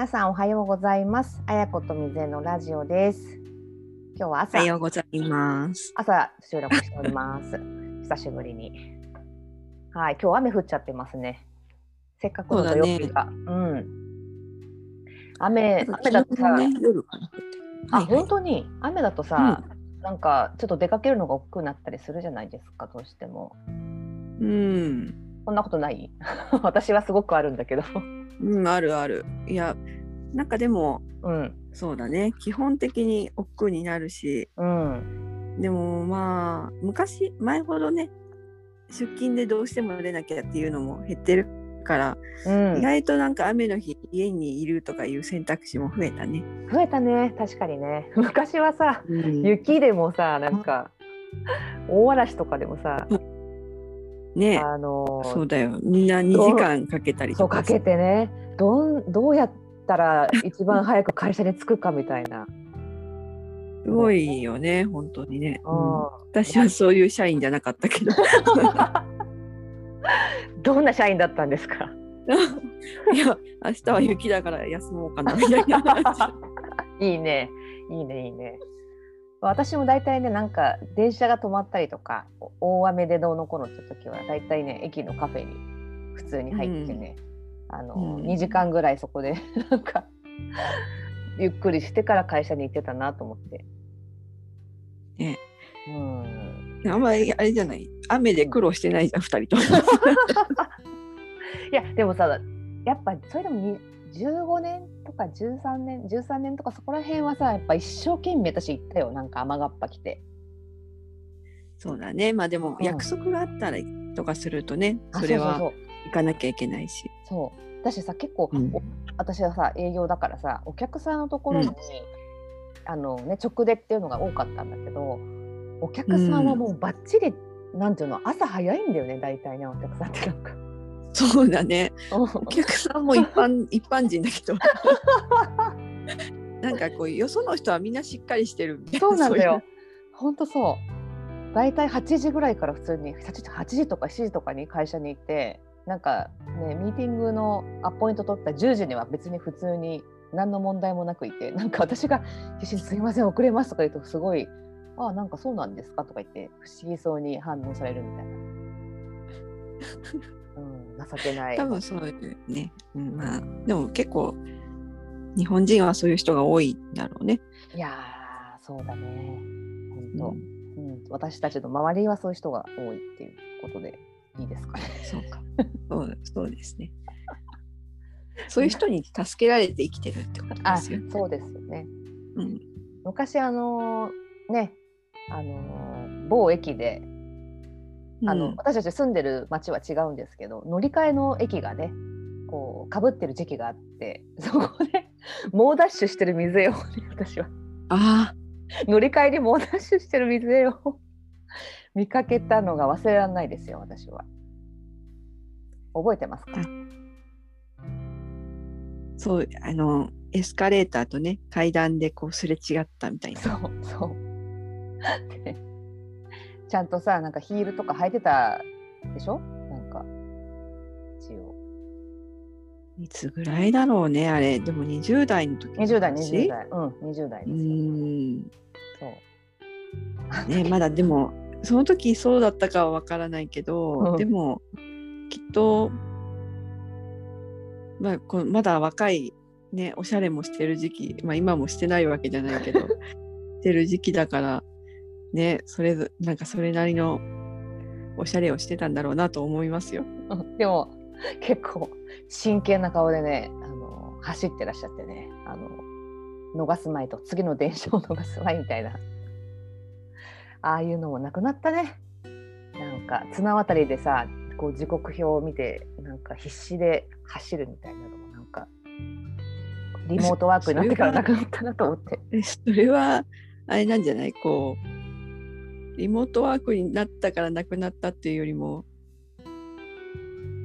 皆さんおはようございます。あやことみぜのラジオです。今日はお朝はようございます。朝収録しております。久しぶりに。はい、今日雨降っちゃってますね。せっかくの土曜日が。うん。雨、雨だとさ、ね、夜かな。あ、はいはい本当に？雨だとさ、なんかちょっと出かけるのが億劫になったりするじゃないですか、どうしても。うん、そんなことない？私はすごくあるんだけど。うん、あるある。いや、なんかでも、うん。そうだね。基本的に億劫になるし、うん。でもまあ、昔、前ほどね、出勤でどうしても出なきゃっていうのも減ってるから、うん意、外となんか雨の日、家にいるとかいう選択肢も増えたね。増えたね確かにね 昔はさうん雪でもさなんか大嵐とかでもさね、あのーそうだよ。みんな2時間かけたりとかさ。そうかけてねどんどうやったら一番早く会社に着くかみたいな、すごいよね、本当にね。うんう私はそういう社員じゃなかったけど。ん、どんな社員だったんですか？いや、明日は雪だから休もうかなみたいな。いいねいいねいいね私も大体ねなんか電車が止まったりとかお大雨でどうのこうのって時は大体ね駅のカフェに普通に入ってね、あのうん2時間ぐらいそこで なんかゆっくりしてから会社に行ってたなと思って。ねうん、あんまりあれじゃない？雨で苦労してないじゃん、二人とも。いやでもさやっぱそれでもに15年とか13年13年とかそこら辺はさやっぱ一生懸命私行ったよなんか雨がっぱ来て。そうだね。まあでもうん約束があったりとかするとね、あそれはそうそう行かなきゃいけないし。そうそう私さ結構、うんお私はさ営業だからさお客さんのところに、うんあのね、直でっていうのが多かったんだけどお客さんはもうバッチリ、なんていうの朝早いんだよね大体ねお客さんってなんか。そうだね。お客さんも一般 一般人だけど。なんかこうよその人はみんなしっかりしてるみたいな。そうなんだよそういう。ほんとそう。大体8時ぐらいから普通に8時 ,8 時とか7時とかに会社に行ってなんかねミーティングのアポイント取った10時には別に普通に何の問題もなくいて なんか私が「必死にすいません遅れます」とか言うとすごい「ああなんかそうなんですか」とか言って不思議そうに反応されるみたいな。うん、情けない。多分そういうね。うん、まあでも結構日本人はそういう人が多いんだろうね。いやーそうだね。本当、うんうん、私たちの周りはそういう人が多いっていうことでいいですかね。そうか。そうそうですね。そういう人に助けられて生きてるってことであすよ。そうですよね。うん。昔あのねあの某駅であの、うん私たち住んでる町は違うんですけど乗り換えの駅がねこうかぶってる時期があって そこで猛ダッシュしてる水絵をね私はあ乗り換えに猛ダッシュしてる水絵を見かけたのが忘れられないですよ私は。覚えてますか？あ、そうあのエスカレーターとね階段でこうすれ違ったみたいな。そうそう。でちゃんとさなんかヒールとか履いてたでしょ？なんか。一応。いつぐらいだろうねあれ。でも20代の時の20代話20代。うん20代うですよーん。そう。ねまだでもその時そうだったかはわからないけど、うん。でもきっとまあこうまだ若いねおしゃれもしてる時期まあ今もしてないわけじゃないけど してる時期だからねそれぞなんかそれなりのおしゃれをしてたんだろうなと思いますよ。うん。でも結構真剣な顔でねあの走ってらっしゃってねあの逃すまいと次の電車を逃すまいみたいなああいうのもなくなったね。なんか綱渡りでさこう時刻表を見てなんか必死で走るみたいなのもなんかリモートワークになってからなくなったなと思って。えそれはあれなんじゃない？こうリモートワークになったからなくなったっていうよりも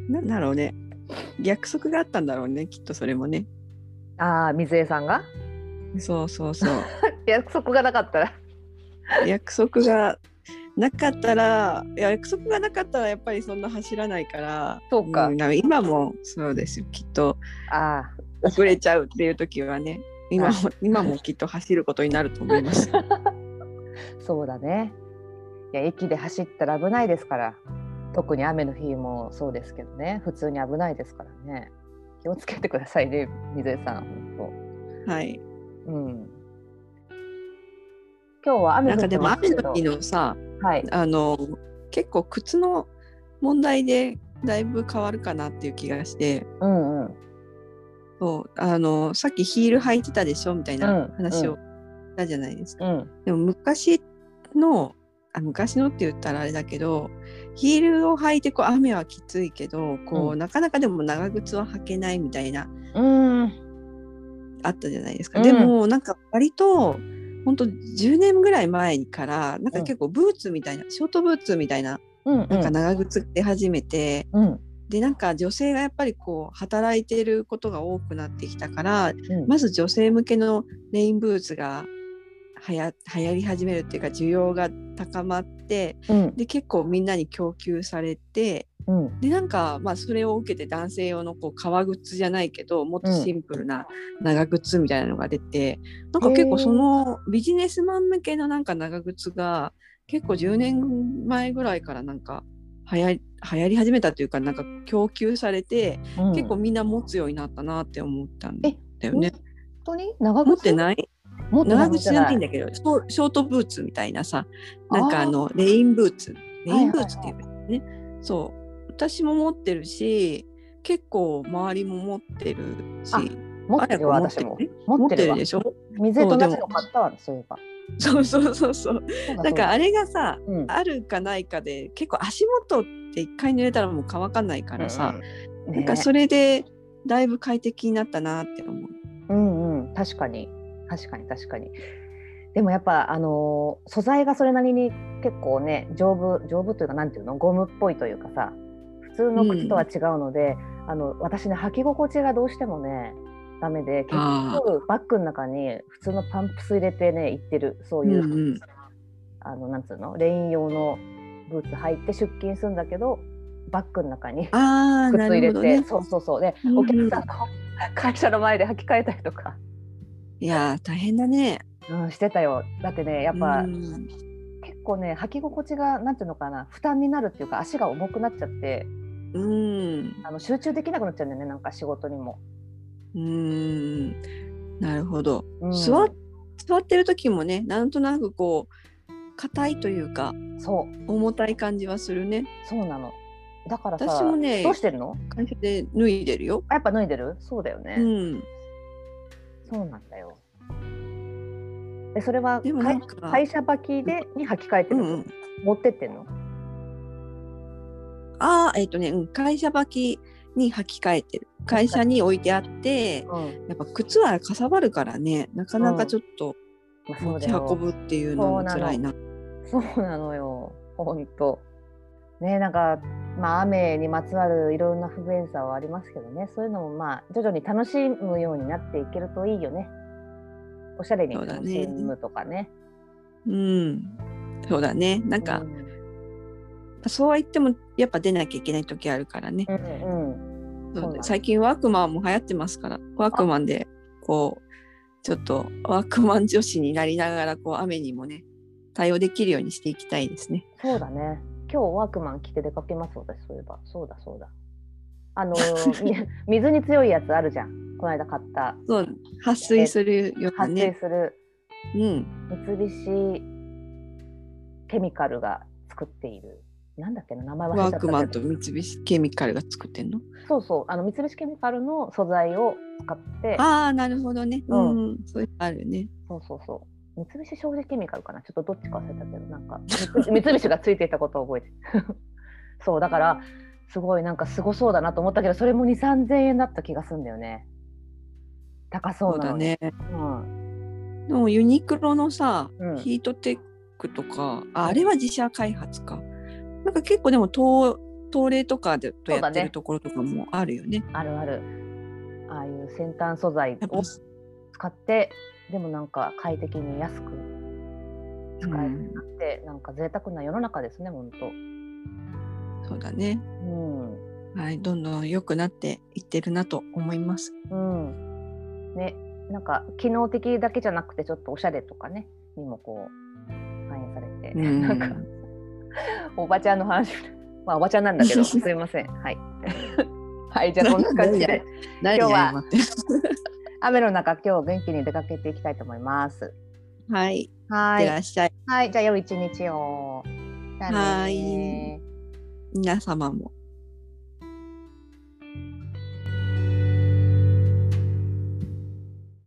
なんだろうね。約束があったんだろうねきっとそれもね。ああ水江さんが？そうそうそう。約束がなかったら 約束がなかったら約束がなかったらやっぱりそんな走らないからそうかんだら今もそうですよきっとあ遅れちゃうっていう時はね今も今もきっと走ることになると思います。そうだね。いや駅で走ったら危ないですから。特に雨の日もそうですけどね。普通に危ないですからね。気をつけてくださいね、水江さん。本はい。当。うん。今日は雨なんかでも雨の日のさはい。あの結構靴の問題でだいぶ変わるかなっていう気がしてうんうん。そうあのさっきヒール履いてたでしょみたいうんな話をしたじゃないですか。うん。でも昔のあ昔のって言ったらあれだけどヒールを履いてこう雨はきついけどこう、うんなかなかでも長靴は履けないみたいなうん。あったじゃないですか。うんでもなんか割と本当10年ぐらい前からなんか結構ブーツみたいな、ショートブーツみたいなうん。なんか長靴って始めて、うん。でなんか女性がやっぱりこう働いてることが多くなってきたからうん。まず女性向けのレインブーツがはや流行り始めるっていうか需要が高まってうん。で結構みんなに供給されてうん。でなんかまあそれを受けて男性用のこう革靴じゃないけどもっとシンプルな長靴みたいなのが出て、なんか結構そのビジネスマン向けのなんか長靴が結構10年前ぐらいからなんか流行り流行り始めたというかなんか供給されて、うん結構みんな持つようになったなって思ったんだよね。本当に長靴？持ってない？持って長靴じゃないんだだけどショショートブーツみたいなさなんかあのレインブーツ。レインブーツっはいはいていうかね、そう。私も持ってるし結構周りも持ってるし。あ持ってるわ私も。持ってるでしょ？水江と同じの買ったわそういえば。そうそうそうそう。なんかあれがさそうん。あるかないかで結構足元って一回濡れたらもう乾かないからさ、うんなんかそれでだいぶ快適になったなって思う。うんうん。確かに確かに確かに。でもやっぱあのー素材がそれなりに結構ね丈夫丈夫というかなんていうのゴムっぽいというかさ普通の靴とは違うので、あの私ね履き心地がどうしてもねダメで結あ局バッグの中に普通のパンプス入れてね行ってるそういう、うんうん。あのなんつうのレイン用のブーツ履いて出勤するんだけどバッグの中に靴入れて、ね。そうそうそう。で、うんお客さんの会社の前で履き替えたりとか、いやー大変だね。うん、してたよ。だってねやっぱ、うん。結構ね履き心地がなんていうのかな負担になるっていうか足が重くなっちゃってうん。あの集中できなくなっちゃうんだよねなんか仕事にも。うーん。なるほど、うん。座っ座ってる時もねなんとなくこう硬いというかそう。重たい感じはするね。そうなの。だからさ私もねどうしてるの？会社で脱いでるよ、あやっぱ脱いでる？そうだよね、うん、そうなんだよ。でそれはでもなん会か会社履きでに履き替えてるの、うんうん。持ってってんの？ああえっ、とね、うん、会社履きに履き替えてる。会社に置いてあってうん、やっぱ靴はかさばるからねなかなかちょっと持ち運ぶっていうのも辛いな。そうなの。よ、本当。ねなんか、まあ、雨にまつわるいろんな不便さはありますけどね、そういうのもまあ徐々に楽しむようになっていけるといいよね。おしゃれに楽しむとかね。うん、そうだねなんか、うんそうは言ってもやっぱ出なきゃいけない時あるからね。うんうん、最近ワークマンも流行ってますからワークマンでこうちょっとワークマン女子になりながらこう雨にもね対応できるようにしていきたいですね。そうだね。今日ワークマン着て出かけます、私、そういえば。そうだ、そうだ。あの 水に強いやつあるじゃん。この間買った。そう撥水するような発生ね。するうん。三菱ケミカルが作っている。なんだっけな、名前忘れちゃワークマンと三菱ケミカルが作ってんの？そうそう、あの三菱ケミカルの素材を使って、ああなるほどね。う、うんんそういうのあるね。そうそうそう。三菱商事ケミカルかな？ちょっとどっちか忘れたけど、なんか三三菱がついていたことを覚えてる。そう、だから、すごいなんかすごそうだなと思ったけど、それも2、3000円だった気がするんだよね。高そそうなのに。ね。うん。でもユニクロのさ、うんヒートテックとかああれは自社開発か。なんか結構でも東東レとかでとやってるところとかもあるよね。あるある。ああいう先端素材を使って、でもなんか快適に安く使えるなって、なんか贅沢な世の中ですね、本当。そうだね。うん。はい、どんどん良くなっていってるなと思います。うん。ねなんか機能的だけじゃなくてちょっとおしゃれとかねにもこう反映されて、うんなんかおばちゃんの話まあおばちゃんなんだけど すいませんはいはいじゃあこんな感じで何今日は雨の中今日元気に出かけていきたいと思いますはい。いはいってらっしゃい。はいじゃあ良い一日をはい皆様も。